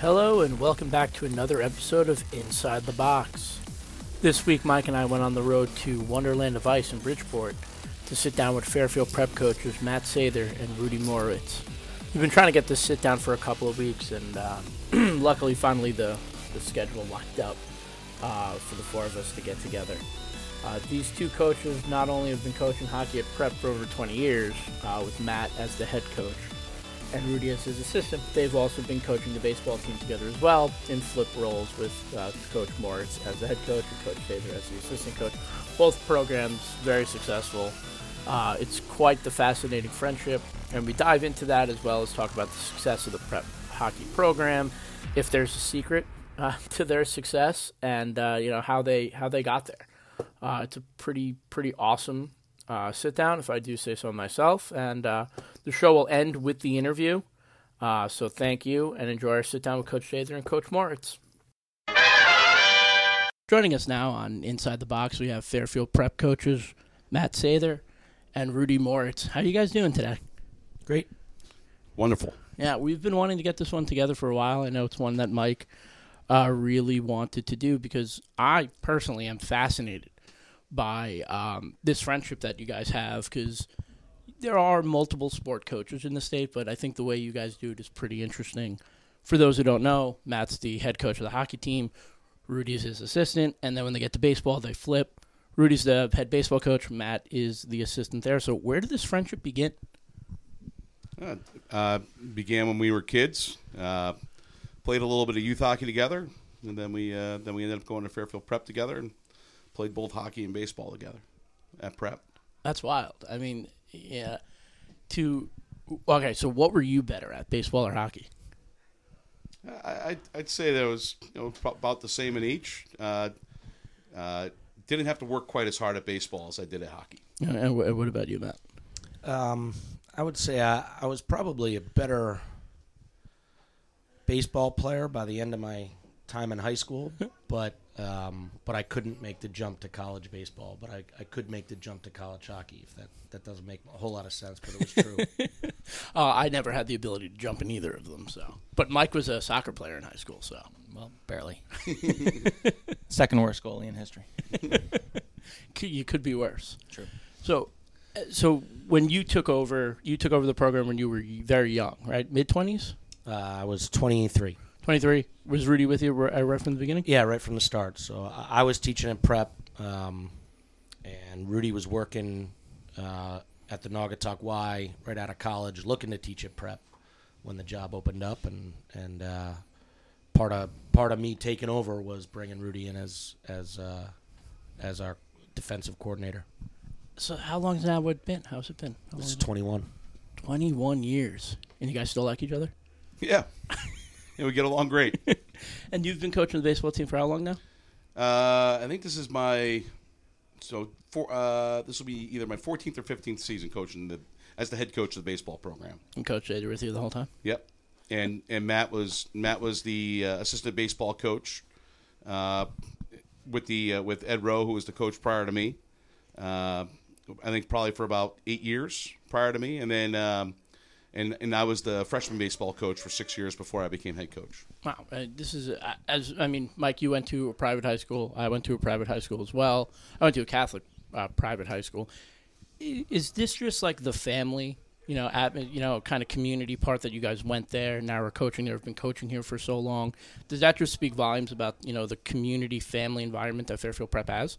Hello, and welcome back to another episode of Inside the Box. This week, Mike and I went on the road to Wonderland of Ice in Bridgeport to sit down with Fairfield prep coaches Matt Sather and Rudy Moritz. We've been trying to get this sit down for a couple of weeks, and um, luckily, finally, the, the schedule locked up uh, for the four of us to get together. Uh, these two coaches not only have been coaching hockey at prep for over 20 years, uh, with Matt as the head coach and Rudy as his assistant, they've also been coaching the baseball team together as well in flip roles with uh, Coach Moritz as the head coach and Coach Sather as the assistant coach. Both programs very successful. Uh, it's quite the fascinating friendship, and we dive into that as well as talk about the success of the prep hockey program, if there's a secret uh, to their success, and uh, you know how they how they got there. Uh, it's a pretty pretty awesome uh, sit down, if I do say so myself. And the show will end with the interview. Uh, so thank you and enjoy our sit down with Coach Sather and Coach Moritz. Joining us now on Inside the Box, we have Fairfield prep coaches Matt Sather and Rudy Moritz. How are you guys doing today? Great. Wonderful. Yeah, we've been wanting to get this one together for a while. I know it's one that Mike uh, really wanted to do because I personally am fascinated by um, this friendship that you guys have because there are multiple sport coaches in the state, but I think the way you guys do it is pretty interesting. For those who don't know, Matt's the head coach of the hockey team. Rudy's his assistant, and then when they get to baseball, they flip. Rudy's the head baseball coach. Matt is the assistant there. So where did this friendship begin? Uh, uh, began when we were kids. Uh, played a little bit of youth hockey together, and then we uh, then we ended up going to Fairfield Prep together and played both hockey and baseball together at Prep. That's wild. I mean, yeah. To okay, so what were you better at, baseball or hockey? I, I'd say that was you know, about the same in each. Uh, uh, didn't have to work quite as hard at baseball as I did at hockey. And what about you, Matt? Um, I would say I, I was probably a better baseball player by the end of my time in high school, but um, but I couldn't make the jump to college baseball. But I, I could make the jump to college hockey. If that that doesn't make a whole lot of sense, but it was true. uh, I never had the ability to jump in either of them. So, but Mike was a soccer player in high school. So, well, barely. Second worst goalie in history. you could be worse. True. So, uh, so when you took over, you took over the program when you were very young, right? Mid twenties. Uh, I was twenty three. 23. Was Rudy with you right from the beginning? Yeah, right from the start. So I was teaching at prep, um, and Rudy was working uh, at the Naugatuck Y right out of college, looking to teach at prep when the job opened up, and and uh, part of part of me taking over was bringing Rudy in as as uh, as our defensive coordinator. So how long has that been? How's it been? It's 21. 21 years. And you guys still like each other? Yeah. yeah, we get along great. and you've been coaching the baseball team for how long now? Uh, I think this is my so for uh, this will be either my 14th or 15th season coaching the as the head coach of the baseball program. And Coach Sather with you the whole time. Yep, and and Matt was Matt was the uh, assistant baseball coach uh, with the uh, with Ed Rowe, who was the coach prior to me. Uh, I think probably for about eight years prior to me, and then um, and and I was the freshman baseball coach for six years before I became head coach. Wow, uh, this is uh, as I mean, Mike, you went to a private high school. I went to a private high school as well. I went to a Catholic uh, private high school. Is this just like the family, you know, at, you know, kind of community part that you guys went there? And now we're coaching there. Have been coaching here for so long. Does that just speak volumes about you know the community family environment that Fairfield Prep has?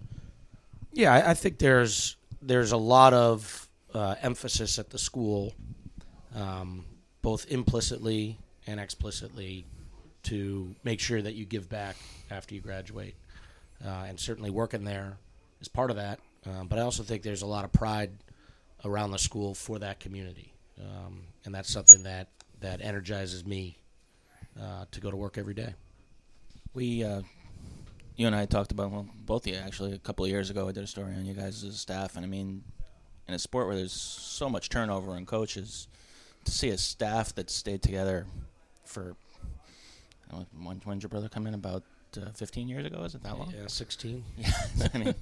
Yeah, I, I think there's there's a lot of uh, emphasis at the school um, both implicitly and explicitly to make sure that you give back after you graduate. Uh, and certainly working there is part of that. Um, but I also think there's a lot of pride around the school for that community. Um, and that's something that, that energizes me uh, to go to work every day. We, uh, you and I talked about, well, both of you actually, a couple of years ago, I did a story on you guys' as a staff. And I mean, in a sport where there's so much turnover in coaches, to see a staff that stayed together for when, when did your brother come in? About uh, 15 years ago? Is it that long? Yeah 16 yeah i mean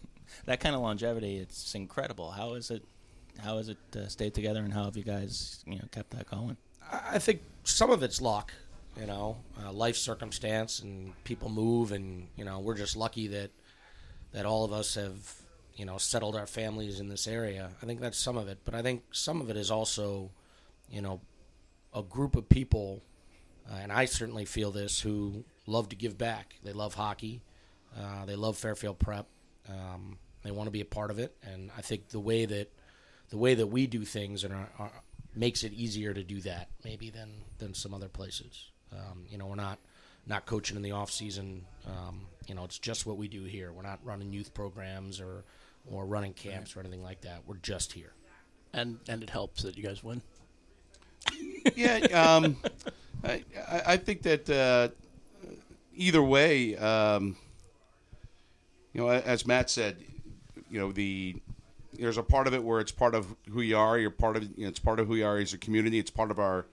that kind of longevity it's incredible. How is it how has it uh, stayed together and how have you guys you know kept that going? I think some of it's luck you know, uh, life circumstance, and people move, and you know, we're just lucky that that all of us have, you know, settled our families in this area. I think that's some of it, but I think some of it is also, you know, a group of people, uh, and I certainly feel this, who love to give back. They love hockey. Uh, they love Fairfield Prep. Um, they want to be a part of it, and I think the way that the way that we do things and are, are, makes it easier to do that maybe than than some other places. Um, you know, we're not not coaching in the off season. Um, you know, it's just what we do here. We're not running youth programs or or running camps or anything like that. We're just here. And and it helps that you guys win. Yeah, um, I, I think that uh, either way, um, you know, as Matt said, you know, the there's a part of it where it's part of who you are. You're part of you know, it's part of who you are as a community. It's part of our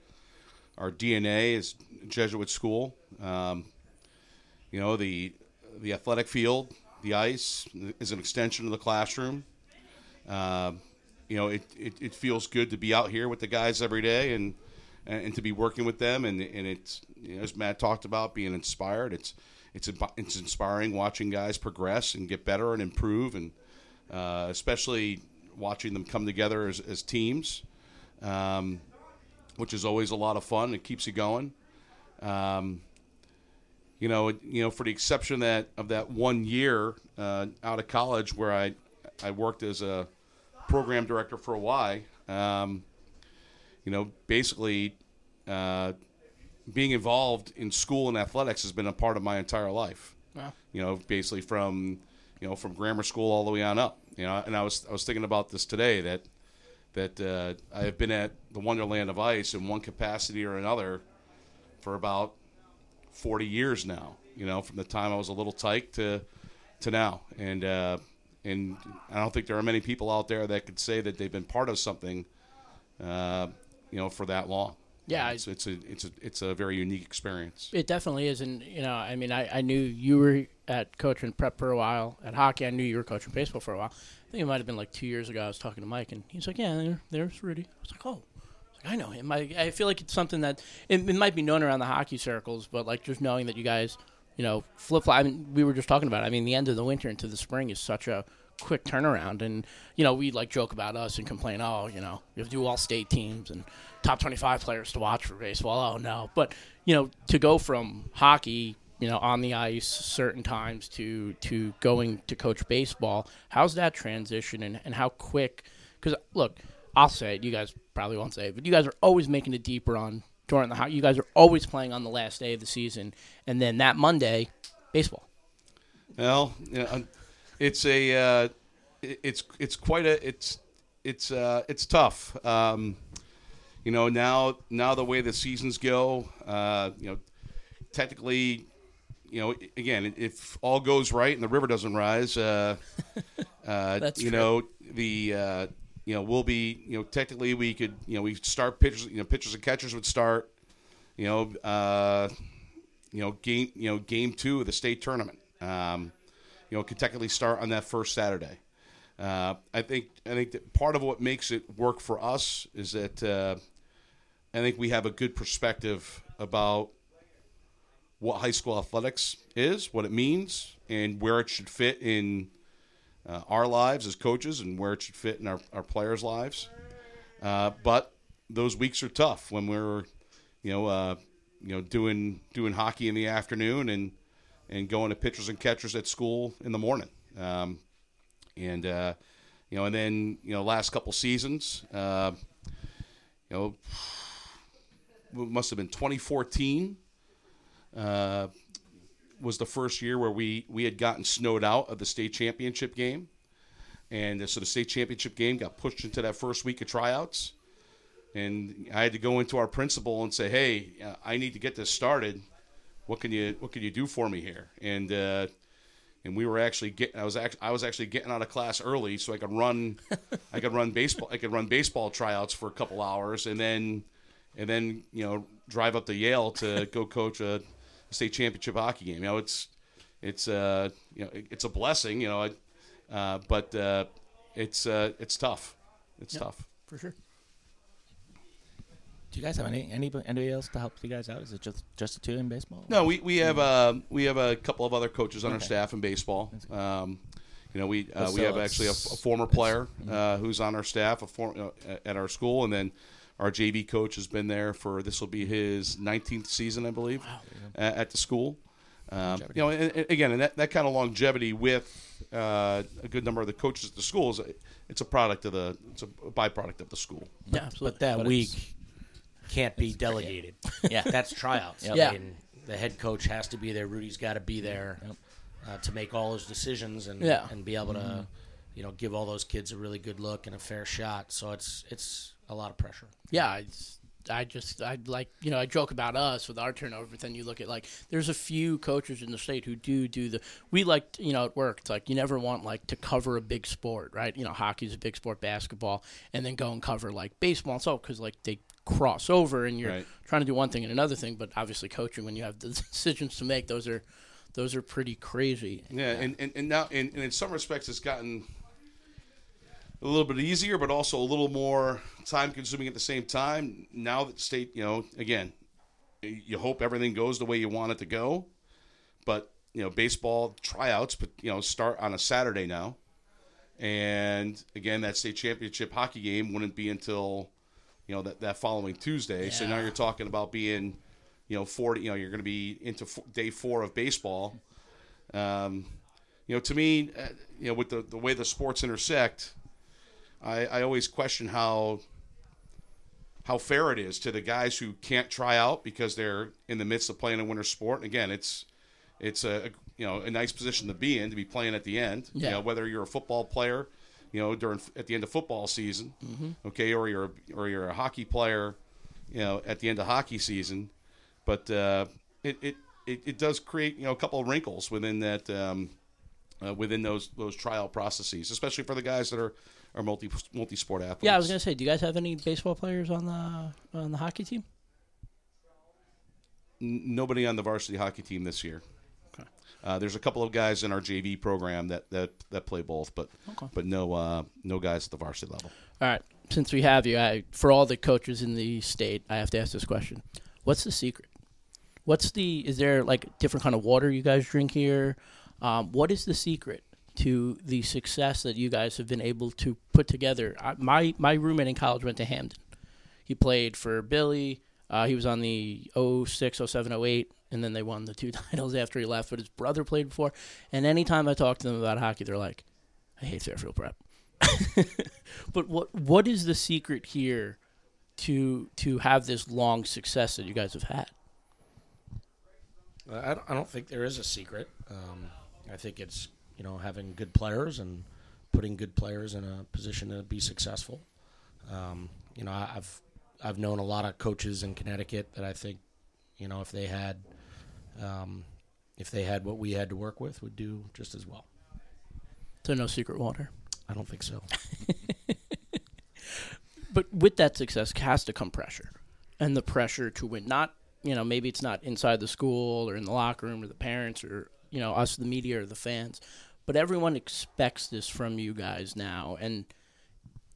our DNA as Jesuit school. Um, you know, the the athletic field, the ice is an extension of the classroom. Um, you know, it, it, it, feels good to be out here with the guys every day and and to be working with them. And and it's you know, as Matt talked about being inspired. It's it's it's inspiring watching guys progress and get better and improve, and uh, especially watching them come together as, as teams, um, which is always a lot of fun. It keeps you going. Um, you know, you know, for the exception that of that one year uh, out of college where I I worked as a program director for a while. Um, you know, basically, uh, being involved in school and athletics has been a part of my entire life. Wow. You know, basically from you know from grammar school all the way on up. You know, and I was I was thinking about this today that that uh, I have been at the Wonderland of Ice in one capacity or another for about 40 years now. You know, from the time I was a little tyke to to now, and uh, and I don't think there are many people out there that could say that they've been part of something, uh, you know, for that long. Yeah, it's, it's, a it's a it's a very unique experience. It definitely is, and you know, I mean, I, I knew you were at coaching prep for a while at hockey. I knew you were coaching baseball for a while. I think it might have been like two years ago. I was talking to Mike, and he's like, "Yeah, there, there's Rudy." I was like, "Oh." I know him. I, I feel like it's something that it, it, might be known around the hockey circles, but like just knowing that you guys, you know, flip flop. I mean, we were just talking about. It. I mean, the end of the winter into the spring is such a quick turnaround, and you know, we like joke about us and complain, oh, you know, you have to do all state teams and top twenty-five players to watch for baseball. Oh no, but you know, to go from hockey you know on the ice certain times to to going to coach baseball how's that transition and, and how quick because look I'll say it. You guys probably won't say it, but you guys are always making a deep run during the. You guys are always playing on the last day of the season, and then that Monday, baseball. Well, you know, it's a, uh, it's it's quite a it's it's uh, it's tough. Um, you know now now the way the seasons go, uh, you know, technically, you know, again, if all goes right and the river doesn't rise, uh, uh, you true. know the uh, you know, we'll be, you know, technically we could, you know, we start pitchers, you know, pitchers and catchers would start, you know, uh, you know, game, you know, game two of the state tournament. Um, you know, could technically start on that first Saturday. Uh, I think I think that part of what makes it work for us is that uh, I think we have a good perspective about what high school athletics is, what it means, and where it should fit in uh, our lives as coaches and where it should fit in our, our players' lives. Uh, but those weeks are tough when we're, you know, uh, you know, doing doing hockey in the afternoon and and going to pitchers and catchers at school in the morning. Um, and uh, you know, and then you know, last couple seasons, uh, you know, must have been 2014. Uh, was the first year where we we had gotten snowed out of the state championship game, and so the state championship game got pushed into that first week of tryouts, and I had to go into our principal and say, "Hey, uh, I need to get this started. What can you what can you do for me here?" And uh, and we were actually getting I was actually I was actually getting out of class early so I could run I could run baseball I could run baseball tryouts for a couple hours and then and then you know drive up to Yale to go coach a state championship hockey game. You know, it's it's uh you know it's a blessing. You know, uh, but uh, it's uh, it's tough. It's Yep. tough. for sure. Do you guys have any anybody, anybody else to help you guys out? Is it just just the two in baseball? No, we, we have uh, we have a couple of other coaches on our staff in baseball. Um, you know, we uh, we have actually a, a former player uh, who's on our staff, a form, uh, at our school, and then our JV coach has been there for this will be his 19th season, I believe, at, at the school. Um, you know, and, and again, and that, that kind of longevity with uh, a good number of the coaches at the school is it's a product of the it's a byproduct of the school. Yeah, absolutely. But that But week can't be delegated. Yeah. That's tryouts. Yep. Yeah. I mean, the head coach has to be there. Rudy's got to be there Yep. uh, to make all those decisions and Yeah. and be able to, you know, give all those kids a really good look and a fair shot. So it's it's a lot of pressure. yeah, it's, I just I like you know I joke about us with our turnover, but then you look at like there's a few coaches in the state who do do the we like you know at work it's like you never want like to cover a big sport right you know hockey's a big sport basketball and then go and cover like baseball and so because like they cross over and you're Right. trying to do one thing and another thing but obviously coaching when you have the decisions to make those are those are pretty crazy Yeah, and, and, and now and, and in some respects it's gotten a little bit easier, but also a little more time consuming at the same time. Now that state, you know, again, you hope everything goes the way you want it to go, but you know, baseball tryouts, but you know, start on a Saturday now, and again, that state championship hockey game wouldn't be until you know that that following Tuesday. So now you're talking about being, you know, forty. You know, you're going to be into f- day four of baseball. Um, you know, to me, uh, you know, with the, the way the sports intersect, I, I always question how how fair it is to the guys who can't try out because they're in the midst of playing a winter sport. And again, it's it's a you know a nice position to be in to be playing at the end. You Yeah. know, whether you're a football player, you know, during at the end of football season, okay, or you're or you're a hockey player, you know, at the end of hockey season. But uh, it, it it it does create you know a couple of wrinkles within that. Um, uh, within those those trial processes, especially for the guys that are are multi multi sport athletes. yeah I was gonna say do you guys have any baseball players on the on the hockey team N- nobody on the varsity hockey team this year. Okay. Uh, there's a couple of guys in our JV program that that, that play both, but Okay. but no uh, no guys at the varsity level. All right. Since we have you, I, for all the coaches in the state, I have to ask this question: What's the secret? What's the? Is there like different kind of water you guys drink here? Um, what is the secret to the success that you guys have been able to put together? I, my my roommate in college went to Hamden. He played for Billy. Uh, he was on the 06, 07, 08, and then they won the two titles after he left. But his brother played before. And anytime I talk to them about hockey, they're like, "I hate Fairfield Prep." but what what is the secret here to to have this long success that you guys have had? I don't, I don't think there is a secret. Um, I think it's you know having good players and putting good players in a position to be successful. Um, you know, I- I've I've known a lot of coaches in Connecticut that I think you know if they had um, if they had what we had to work with would do just as well. So no secret water. I don't think so. But with that success has to come pressure, and the pressure to win. Not you know maybe it's not inside the school or in the locker room or the parents or you know us the media or the fans, but everyone expects this from you guys now, and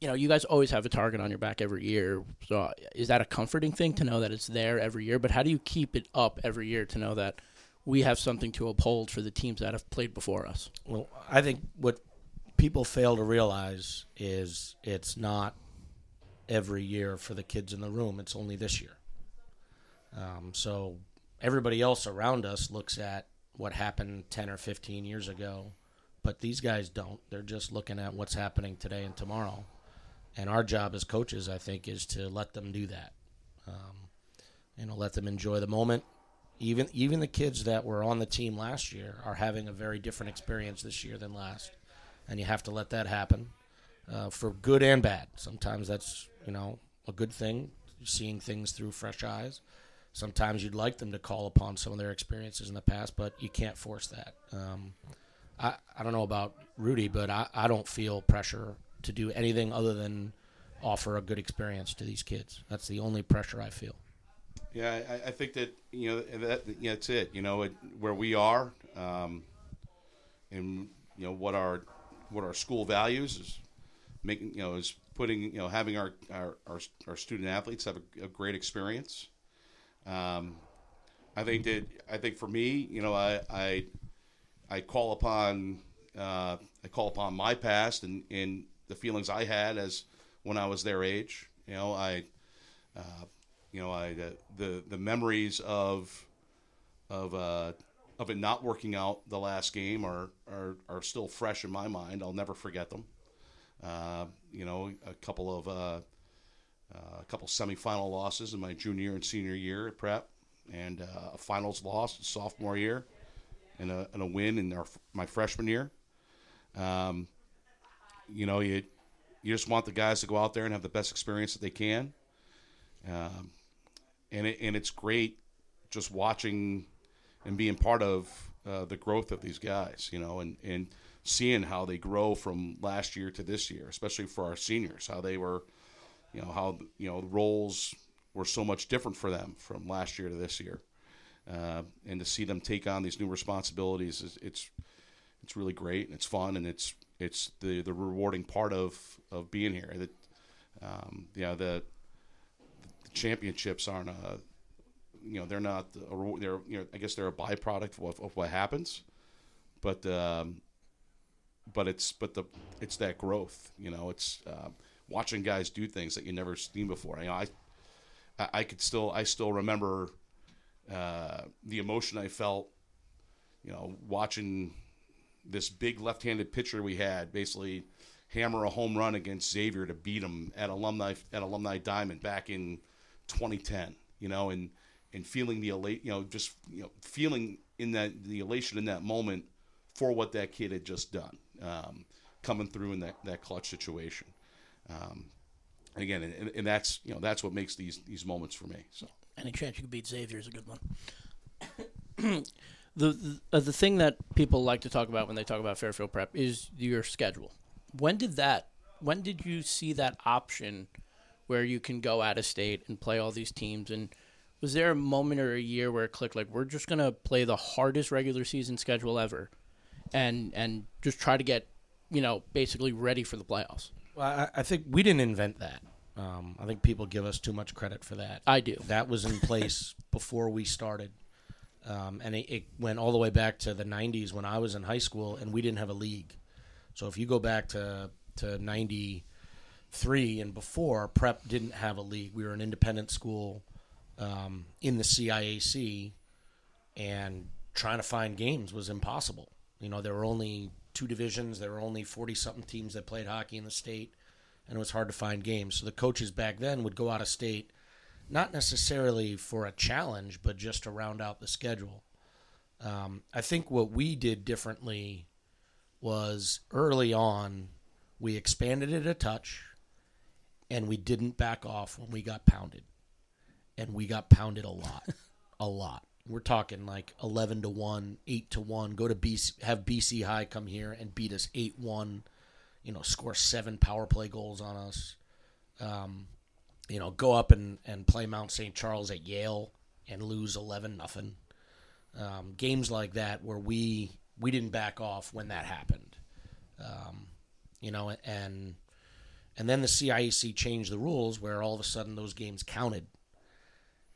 you know you guys always have a target on your back every year. So is that a comforting thing to know that it's there every year? But how do you keep it up every year to know that we have something to uphold for the teams that have played before us? Well, I think what people fail to realize is it's not every year for the kids in the room. It's only this year. Um, so everybody else around us looks at what happened 10 or 15 years ago, but these guys don't. They're just looking at what's happening today and tomorrow. And our job as coaches, I think, is to let them do that. Um, you know, let them enjoy the moment. Even even the kids that were on the team last year are having a very different experience this year than last, and you have to let that happen uh, for good and bad. Sometimes that's you know a good thing, seeing things through fresh eyes. Sometimes you'd like them to call upon some of their experiences in the past, but you can't force that. Um, I I don't know about Rudy, but I, I don't feel pressure to do anything other than offer a good experience to these kids. That's the only pressure I feel. Yeah, I, I think that you know that yeah, that's it. You know it, where we are, um, and you know what our what our school values is. making you know is putting you know having our our our, our student athletes have a, a great experience. Um, I think that I think for me, you know, I I, I call upon uh, I call upon my past and, and the feelings I had as when I was their age. You know, I uh, you know I the, the memories of of uh, of it not working out the last game are, are are still fresh in my mind. I'll never forget them. Uh, you know, a couple of uh, a couple semifinal losses in my junior and senior year at prep, and a finals loss sophomore year, and a, and a win in our, my freshman year. Um, you know, you you just want the guys to go out there and have the best experience that they can. Um, and it, and it's great just watching and being part of uh, the growth of these guys, you know, and, and seeing how they grow from last year to this year, especially for our seniors, how they were, you know, how, you know, the roles were so much different for them from last year to this year. Uh, and to see them take on these new responsibilities, is, it's, it's really great and it's fun and it's, it's the, the rewarding part of, of being here. That, um, yeah, the, the championships aren't a, you know they're not a, they're you know I guess they're a byproduct of, of what happens, but um, but it's but the it's that growth. You know, it's uh, watching guys do things that you never seen before. You know, I I could still I still remember uh, the emotion I felt. You know, watching this big left-handed pitcher we had basically hammer a home run against Xavier to beat him at alumni at alumni diamond back in 2010 you know and and feeling the elate, you know, just you know, feeling in that the elation in that moment for what that kid had just done, um, coming through in that, that clutch situation. Um, again, and, and, that's you know that's what makes these these moments for me. So any chance you could beat Xavier is a good one. the the, uh, the thing that people like to talk about when they talk about Fairfield Prep is your schedule. When did that? When did you see that option where you can go out of state and play all these teams and was there a moment or a year where it clicked like we're just gonna play the hardest regular season schedule ever, and and just try to get you know basically ready for the playoffs? Well, I, I think we didn't invent that. Um, I think people give us too much credit for that. I do. That was in place before we started, um, and it, it went all the way back to the '90s when I was in high school, and we didn't have a league. So if you go back to to '93 and before, Prep didn't have a league. We were an independent school um, in the CIAC, and trying to find games was impossible. You know, there were only two divisions. There were only forty something teams that played hockey in the state, and it was hard to find games. So the coaches back then would go out of state, not necessarily for a challenge, but just to round out the schedule. Um, I think what we did differently was early on we expanded it a touch, and we didn't back off when we got pounded and we got pounded a lot, a lot. We're talking like eleven to one, eight to one. Go to BC, have BC High come here and beat us eight one. You know, score seven power play goals on us. Um, you know, go up and, and play Mount St. Charles at Yale and lose eleven nothing. Um, games like that where we we didn't back off when that happened. Um, you know, and and then the CIAC changed the rules where all of a sudden those games counted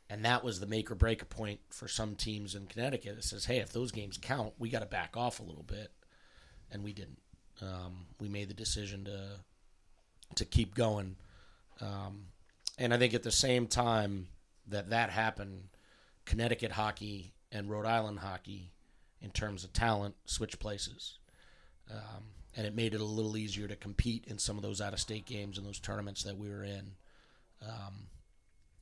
and that was the make or break point for some teams in Connecticut. It says, hey, if those games count, we got to back off a little bit, and we didn't. Um, we made the decision to to keep going, um, and I think at the same time that that happened, Connecticut hockey and Rhode Island hockey, in terms of talent, switched places. Um, and it made it a little easier to compete in some of those out of state games and those tournaments that we were in. Um,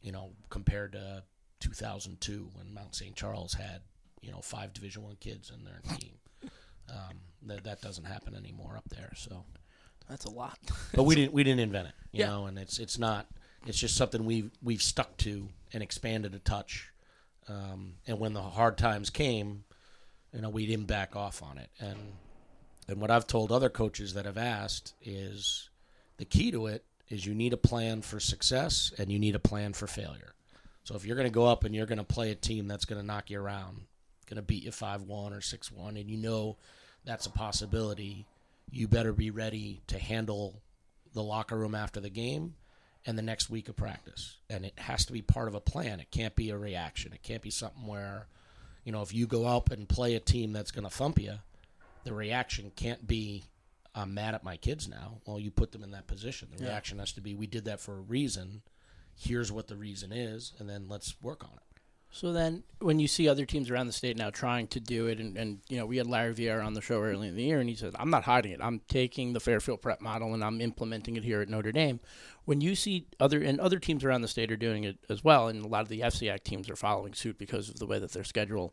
you know, compared to 2002 when Mount St. Charles had, you know, five Division One kids in their team. Um, that that doesn't happen anymore up there. So that's a lot. but we didn't we didn't invent it, you yeah. know, and it's it's not it's just something we've we've stuck to and expanded a touch. Um, and when the hard times came, you know, we didn't back off on it. And and what I've told other coaches that have asked is the key to it is you need a plan for success and you need a plan for failure. So if you're going to go up and you're going to play a team that's going to knock you around, going to beat you 5-1 or 6-1 and you know that's a possibility, you better be ready to handle the locker room after the game and the next week of practice. And it has to be part of a plan. It can't be a reaction. It can't be something where, you know, if you go out and play a team that's going to thump you, the reaction can't be, I'm mad at my kids now. Well, you put them in that position. The Yeah. reaction has to be, we did that for a reason. Here's what the reason is, and then let's work on it. So then, when you see other teams around the state now trying to do it, and, and you know, we had Larry Vieira on the show early in the year, and he said, "I'm not hiding it. I'm taking the Fairfield Prep model and I'm implementing it here at Notre Dame." When you see other and other teams around the state are doing it as well, and a lot of the FCIAC teams are following suit because of the way that their schedule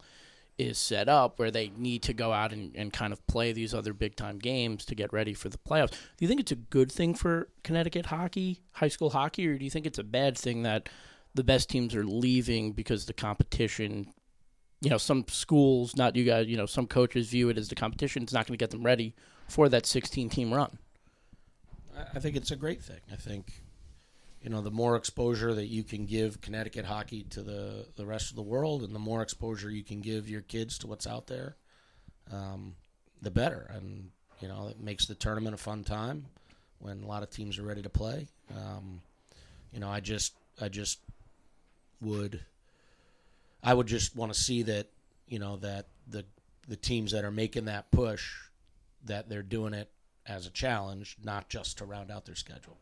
is set up, where they need to go out and, and kind of play these other big time games to get ready for the playoffs. Do you think it's a good thing for Connecticut hockey, high school hockey, or do you think it's a bad thing that the best teams are leaving because the competition you know some schools not you guys you know some coaches view it as the competition is not going to get them ready for that 16 team run I- I think it's a great thing. I think, you know, the more exposure that you can give Connecticut hockey to the, the rest of the world, and the more exposure you can give your kids to what's out there, um, the better. And you know, it makes the tournament a fun time when a lot of teams are ready to play. Um, you know, I just, I just would, I would just want to see that, you know, that the the teams that are making that push, that they're doing it as a challenge, not just to round out their schedule.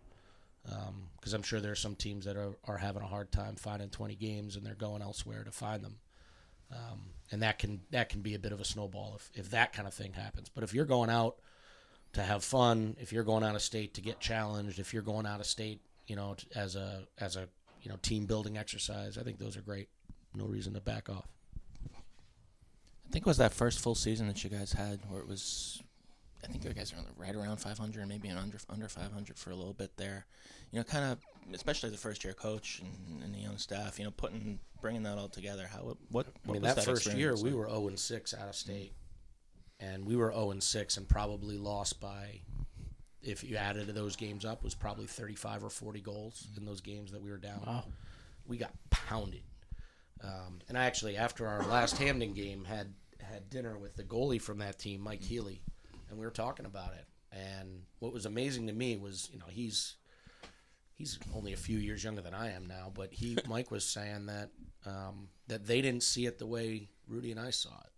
Because I'm sure there are some teams that are, are having a hard time finding 20 games and they're going elsewhere to find them. Um, and that can that can be a bit of a snowball if, if that kind of thing happens. But if you're going out to have fun, if you're going out of state to get challenged, if you're going out of state, you know, as a as a you know team building exercise, I think those are great. No reason to back off. I think it was that first full season that you guys had where it was. I think you guys are right around 500, maybe an under under 500 for a little bit there. You know, kind of, especially the first year coach and, and the young staff. You know, putting bringing that all together. How what what I mean, was that, first year experience we were zero and six out of state, and we were zero and six, and probably lost by, if you added those games up, was probably thirty five or forty goals in those games that we were down. Wow. We got pounded, um, and I actually after our last Hamden game had had dinner with the goalie from that team, Mike Healy, and we were talking about it. And what was amazing to me was, you know, he's he's only a few years younger than I am now, but he Mike was saying that um, that they didn't see it the way Rudy and I saw it.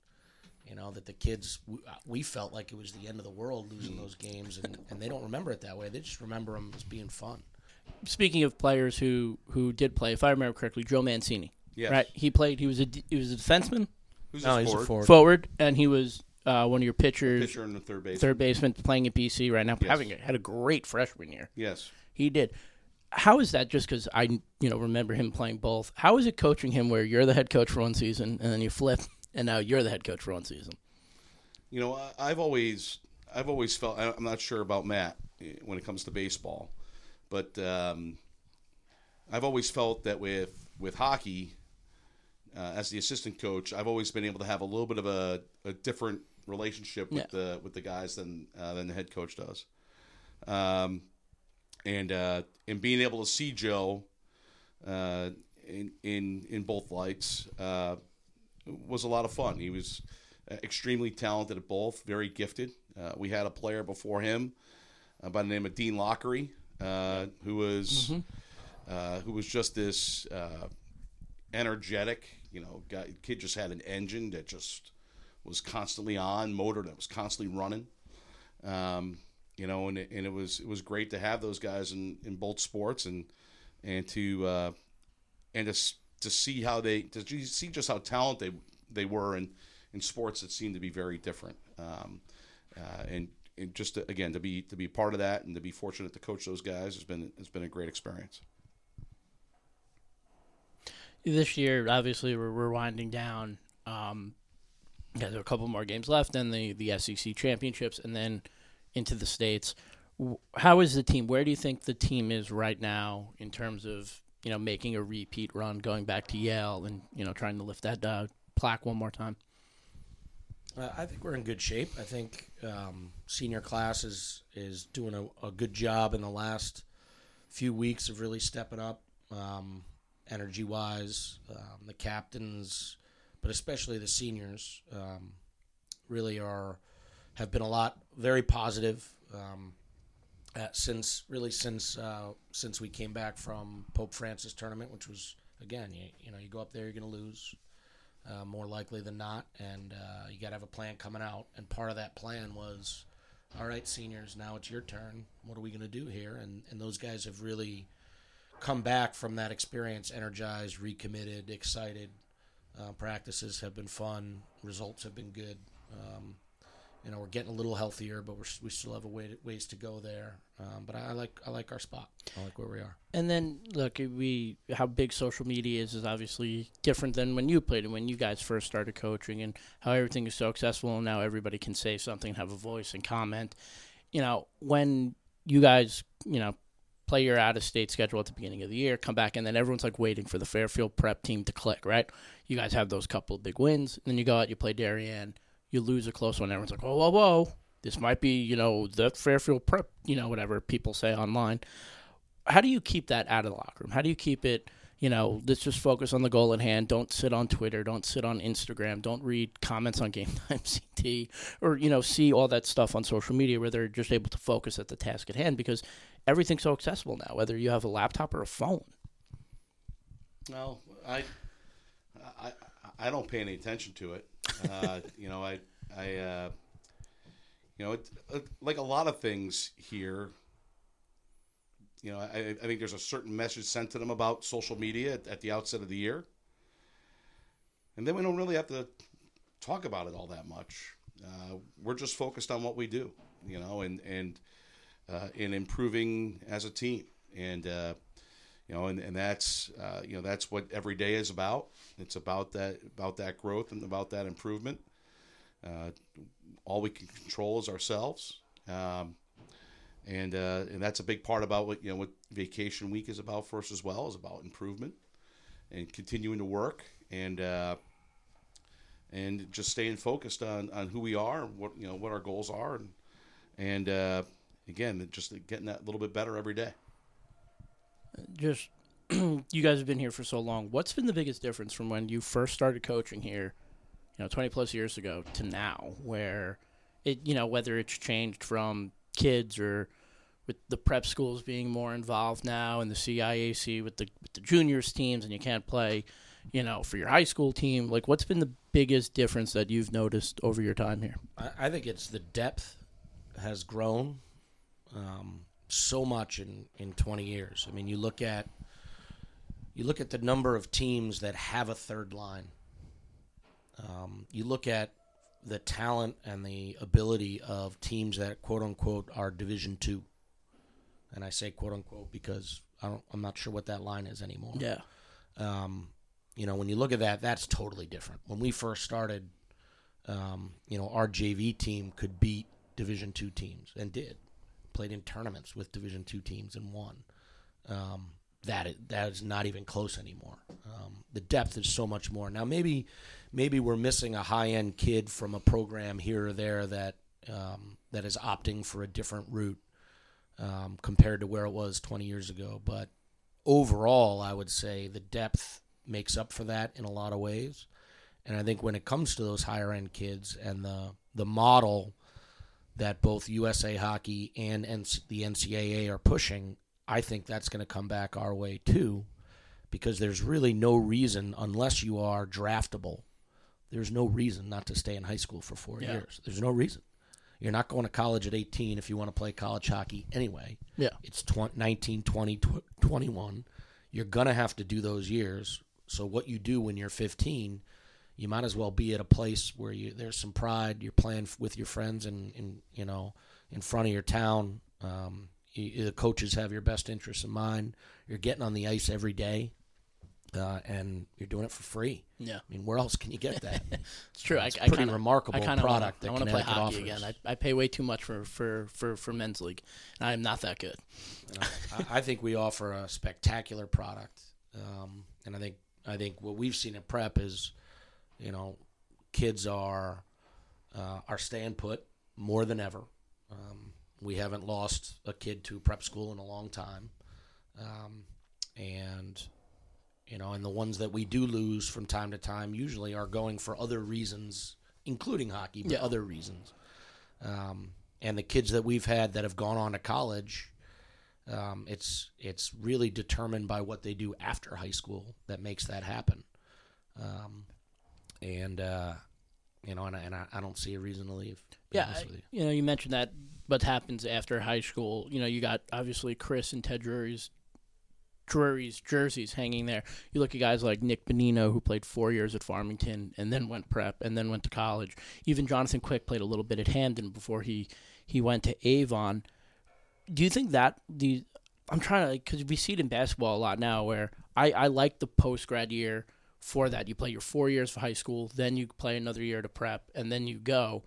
You know that the kids we, we felt like it was the end of the world losing those games, and, and they don't remember it that way. They just remember them as being fun. speaking of players who who did play if i remember correctly joe mancini Yes. right he played he was a he was a defenseman Who's No, this he's a forward? forward. forward and he was uh, one of your pitchers Pitcher and the third base. third baseman playing at bc right now Yes. having a, had a great freshman year Yes. He did. How is that? Just because I, you know, remember him playing both. How is it coaching him where you're the head coach for one season and then you flip, and now you're the head coach for one season? You know, I- I've always, I've always felt. I'm not sure about Matt eh, when it comes to baseball, but um, I've always felt that with with hockey, uh, as the assistant coach, I've always been able to have a little bit of a, a different relationship with Yeah. the with the guys than uh, than the head coach does. Um, and uh, and being able to see Joe uh, in in in both lights uh, was a lot of fun. He was uh, extremely talented at both, very gifted. Uh, we had a player before him uh, by the name of Dean Lockery, uh, who was uh, who was just this uh, energetic, you know, guy. Kid just had an engine that just was constantly on, motor that was constantly running. Um, you know, and it, and it was it was great to have those guys in, in both sports and and to uh, and to to see how they to see just how talented they they were in in sports that seemed to be very different. Um, uh, and and just to, again to be to be part of that and to be fortunate to coach those guys has been has been a great experience. This year, obviously, we're, we're winding down. Um, yeah, there are a couple more games left, then the the SCC championships, and then into the states. How is the team? Where do you think the team is right now in terms of you know making a repeat run, going back to Yale, and you know trying to lift that uh, plaque one more time? Uh, I think we're in good shape. I think um, senior class is is doing a, a good job in the last few weeks of really stepping up, um, energy wise. Um, the captains, but especially the seniors, um, really are have been a lot very positive. Um, uh, since really since uh, since we came back from Pope Francis tournament, which was again, you, you know, you go up there, you're going to lose uh, more likely than not, and uh, you got to have a plan coming out. And part of that plan was, all right, seniors, now it's your turn. What are we going to do here? And and those guys have really come back from that experience, energized, recommitted, excited. Uh, practices have been fun. Results have been good. Um, you know, we're getting a little healthier, but we still have a way to, ways to go there. Um, but I, I like I like our spot. I like where we are. And then look, we how big social media is is obviously different than when you played and when you guys first started coaching, and how everything is so accessible. And now everybody can say something, have a voice, and comment. You know, when you guys, you know, play your out of state schedule at the beginning of the year, come back, and then everyone's like waiting for the Fairfield prep team to click, right? You guys have those couple of big wins, and then you go out, you play Darien, you lose a close one, everyone's like, whoa, whoa, whoa, this might be, you know, the Fairfield prep, you know, whatever people say online. How do you keep that out of the locker room? How do you keep it? You know, let's just focus on the goal at hand. Don't sit on Twitter. Don't sit on Instagram. Don't read comments on Game Time CT or, you know, see all that stuff on social media where they're just able to focus at the task at hand because everything's so accessible now, whether you have a laptop or a phone. No, I, I, I don't pay any attention to it. Uh, you know, I, I, uh, you know, it, it, like a lot of things here. You know, I, I think there's a certain message sent to them about social media at, at the outset of the year, and then we don't really have to talk about it all that much. Uh, we're just focused on what we do, you know, and and uh, in improving as a team, and uh, you know, and, and that's uh, you know that's what every day is about. It's about that about that growth and about that improvement. Uh, all we can control is ourselves, um, and uh, and that's a big part about what you know what vacation week is about for us as well is about improvement and continuing to work and uh, and just staying focused on, on who we are, what you know what our goals are, and and uh, again just getting that a little bit better every day. Just you guys have been here for so long. What's been the biggest difference from when you first started coaching here, you know, 20 plus years ago to now where it, you know, whether it's changed from kids or with the prep schools being more involved now and the CIAC with the with the juniors teams and you can't play, you know, for your high school team, like what's been the biggest difference that you've noticed over your time here? I, I think it's the depth has grown um, so much in, in 20 years. I mean, you look at you look at the number of teams that have a third line. Um, you look at the talent and the ability of teams that quote unquote are Division two, and I say quote unquote because I don't, I'm not sure what that line is anymore. Yeah. Um, you know, when you look at that, that's totally different. When we first started, um, you know, our JV team could beat Division two teams and did. Played in tournaments with Division two teams and won. Um, that is, that is not even close anymore. Um, the depth is so much more now. Maybe maybe we're missing a high end kid from a program here or there that um, that is opting for a different route um, compared to where it was 20 years ago. But overall, I would say the depth makes up for that in a lot of ways. And I think when it comes to those higher end kids and the the model that both USA Hockey and the NCAA are pushing, I think that's going to come back our way too, because there's really no reason, unless you are draftable, there's no reason not to stay in high school for four Yeah. years. There's no reason. You're not going to college at 18 if you want to play college hockey anyway. Yeah. It's 20, 19, 20, tw- 21. You're going to have to do those years. So what you do when you're 15, you might as well be at a place where you there's some pride. You're playing with your friends and, and you know in front of your town. Um, you, the coaches have your best interests in mind. You're getting on the ice every day, uh, and you're doing it for free. Yeah. I mean, where else can you get that? It's true. It's I, pretty I kinda, remarkable I kinda product Wanna, I want to play hockey offers. again. I, I pay way too much for, for, for, for men's league, and I am not that good. I, I think we offer a spectacular product, um, and I think I think what we've seen at Prep is, you know, kids are uh, are staying put more than ever. Um, we haven't lost a kid to prep school in a long time, um, and you know, and the ones that we do lose from time to time usually are going for other reasons, including hockey, but Yeah. other reasons. Um, and the kids that we've had that have gone on to college, um, it's it's really determined by what they do after high school that makes that happen. Um, and uh, you know, and, I- and I, I don't see a reason to leave. to Yeah, honest I- with you. you know, you mentioned that what happens after high school. You know, you got obviously Chris and Ted Drury's Drury's jerseys hanging there. You look at guys like Nick Bonino, who played four years at Farmington and then went prep and then went to college. Even Jonathan Quick played a little bit at Hamden before he he went to Avon. Do you think that the I'm trying to because we see it in basketball a lot now, where I I like the post grad year for that. You play your four years for high school, then you play another year to prep, and then you go.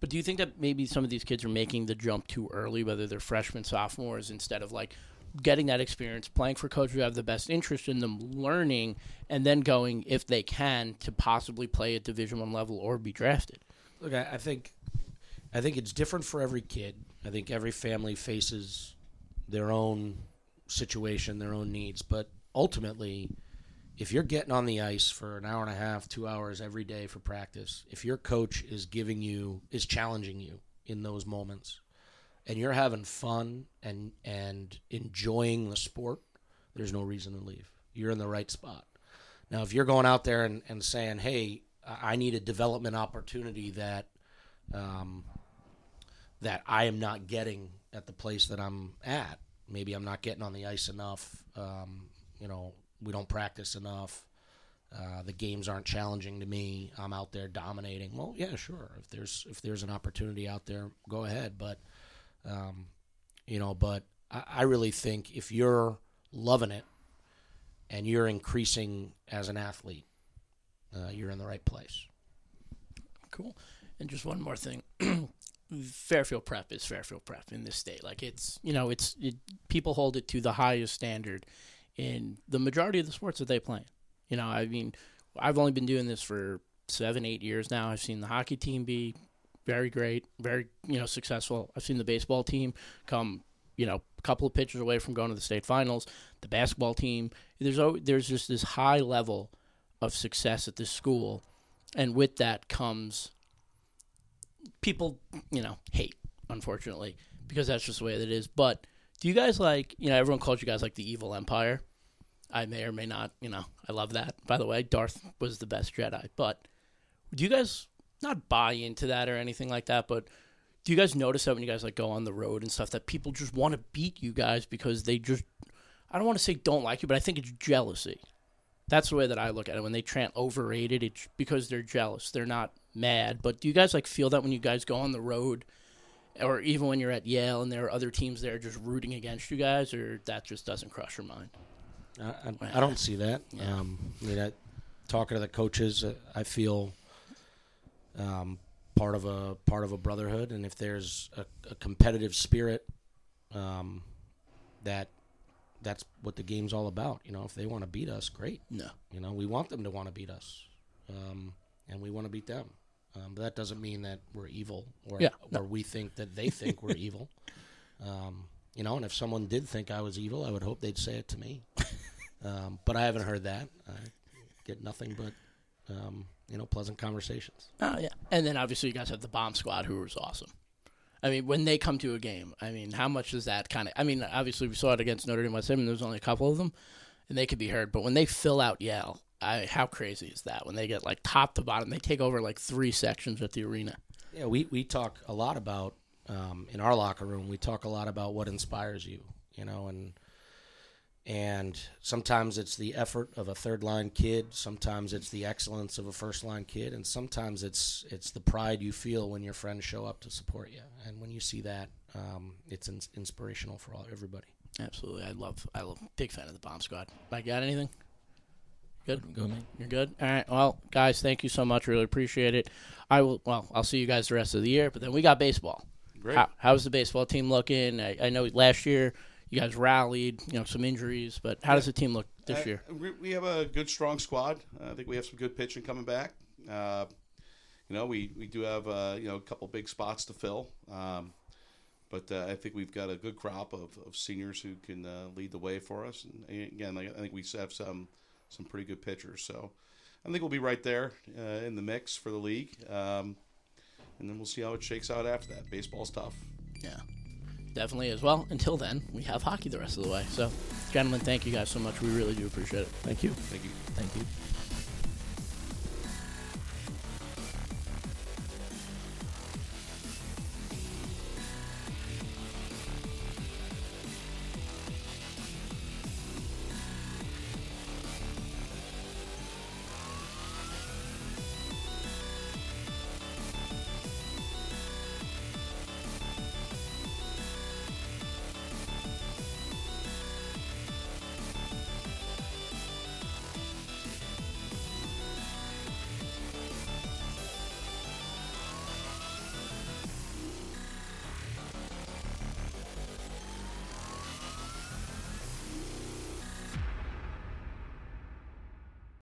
But do you think that maybe some of these kids are making the jump too early, whether they're freshmen, sophomores, instead of like getting that experience, playing for coaches who have the best interest in them, learning, and then going, if they can, to possibly play at Division One level or be drafted? Look, I, I think, I think it's different for every kid. I think every family faces their own situation, their own needs. But ultimately, if you're getting on the ice for an hour and a half, two hours every day for practice, if your coach is giving you, is challenging you in those moments, and you're having fun and and enjoying the sport, there's no reason to leave. You're in the right spot. Now, if you're going out there and, and saying, "Hey, I need a development opportunity that um, that I am not getting at the place that I'm at. Maybe I'm not getting on the ice enough. Um, you know, we don't practice enough. Uh, the games aren't challenging to me. I'm out there dominating. Well, yeah, sure. If there's if there's an opportunity out there, go ahead. But um, you know, but I, I really think if you're loving it and you're increasing as an athlete, uh, you're in the right place. Cool. And just one more thing. Fairfield Prep is Fairfield Prep in this state. Like it's, you know, it's it, people hold it to the highest standard in the majority of the sports that they play. You know, I mean, I've only been doing this for seven, eight years now. I've seen the hockey team be very great, very you know successful. I've seen the baseball team come, you know, a couple of pitchers away from going to the state finals. The basketball team, there's al- there's just this high level of success at this school, and with that comes people, you know, hate, unfortunately, because that's just the way that it is. But do you guys like, you know, everyone calls you guys like the evil empire. I may or may not, you know, I love that. By the way, Darth was the best Jedi. But do you guys not buy into that or anything like that? But do you guys notice that when you guys like go on the road and stuff that people just want to beat you guys because they just, I don't want to say don't like you, but I think it's jealousy. That's the way that I look at it. When they chant overrated, it's because they're jealous. They're not mad. But do you guys like feel that when you guys go on the road, or even when you're at Yale and there are other teams there just rooting against you guys, or that just doesn't cross your mind? I, I, I don't see that. Yeah. Um, I mean, I, talking to the coaches, uh, I feel um, part of a part of a brotherhood, and if there's a, a competitive spirit, um, that that's what the game's all about. You know, if they want to beat us, great. No. You know, we want them to want to beat us, um, and we want to beat them. Um, but that doesn't mean that we're evil or Yeah, no. or we think that they think we're evil. Um, you know, and if someone did think I was evil, I would hope they'd say it to me. Um, but I haven't heard that. I get nothing but um, you know pleasant conversations. Oh yeah, and then obviously you guys have the bomb squad, who was awesome. I mean, when they come to a game, I mean, how much does that kind of? I mean, obviously we saw it against Notre Dame West Haven, and there's only a couple of them, and they could be heard. But when they fill out Yale, I, how crazy is that? When they get like top to bottom, they take over like three sections at the arena. Yeah, we, we talk a lot about um, in our locker room. We talk a lot about what inspires you, you know, and and sometimes it's the effort of a third line kid. Sometimes it's the excellence of a first line kid, and sometimes it's it's the pride you feel when your friends show up to support you. And when you see that, um, it's ins- inspirational for all everybody. Absolutely, I love, I love, big fan of the bomb squad. I got anything? Good. Go, man. You're good. All right. Well, guys, thank you so much. Really appreciate it. I will. Well, I'll see you guys the rest of the year. But then we got baseball. Great. How, how's the baseball team looking? I, I know last year you guys rallied. You know, some injuries, but how does the team look this Uh, year? we- we have a good, strong squad. Uh, I think we have some good pitching coming back. Uh, you know, we, we do have uh, you know a couple big spots to fill, um, but uh, I think we've got a good crop of, of seniors who can uh, lead the way for us. And again, like, I think we have some some pretty good pitchers. So I think we'll be right there uh, in the mix for the league. Um, and then we'll see how it shakes out after that. Baseball's tough. Yeah, definitely as well. Until then, we have hockey the rest of the way. So, gentlemen, thank you guys so much. We really do appreciate it. Thank you. Thank you. Thank you.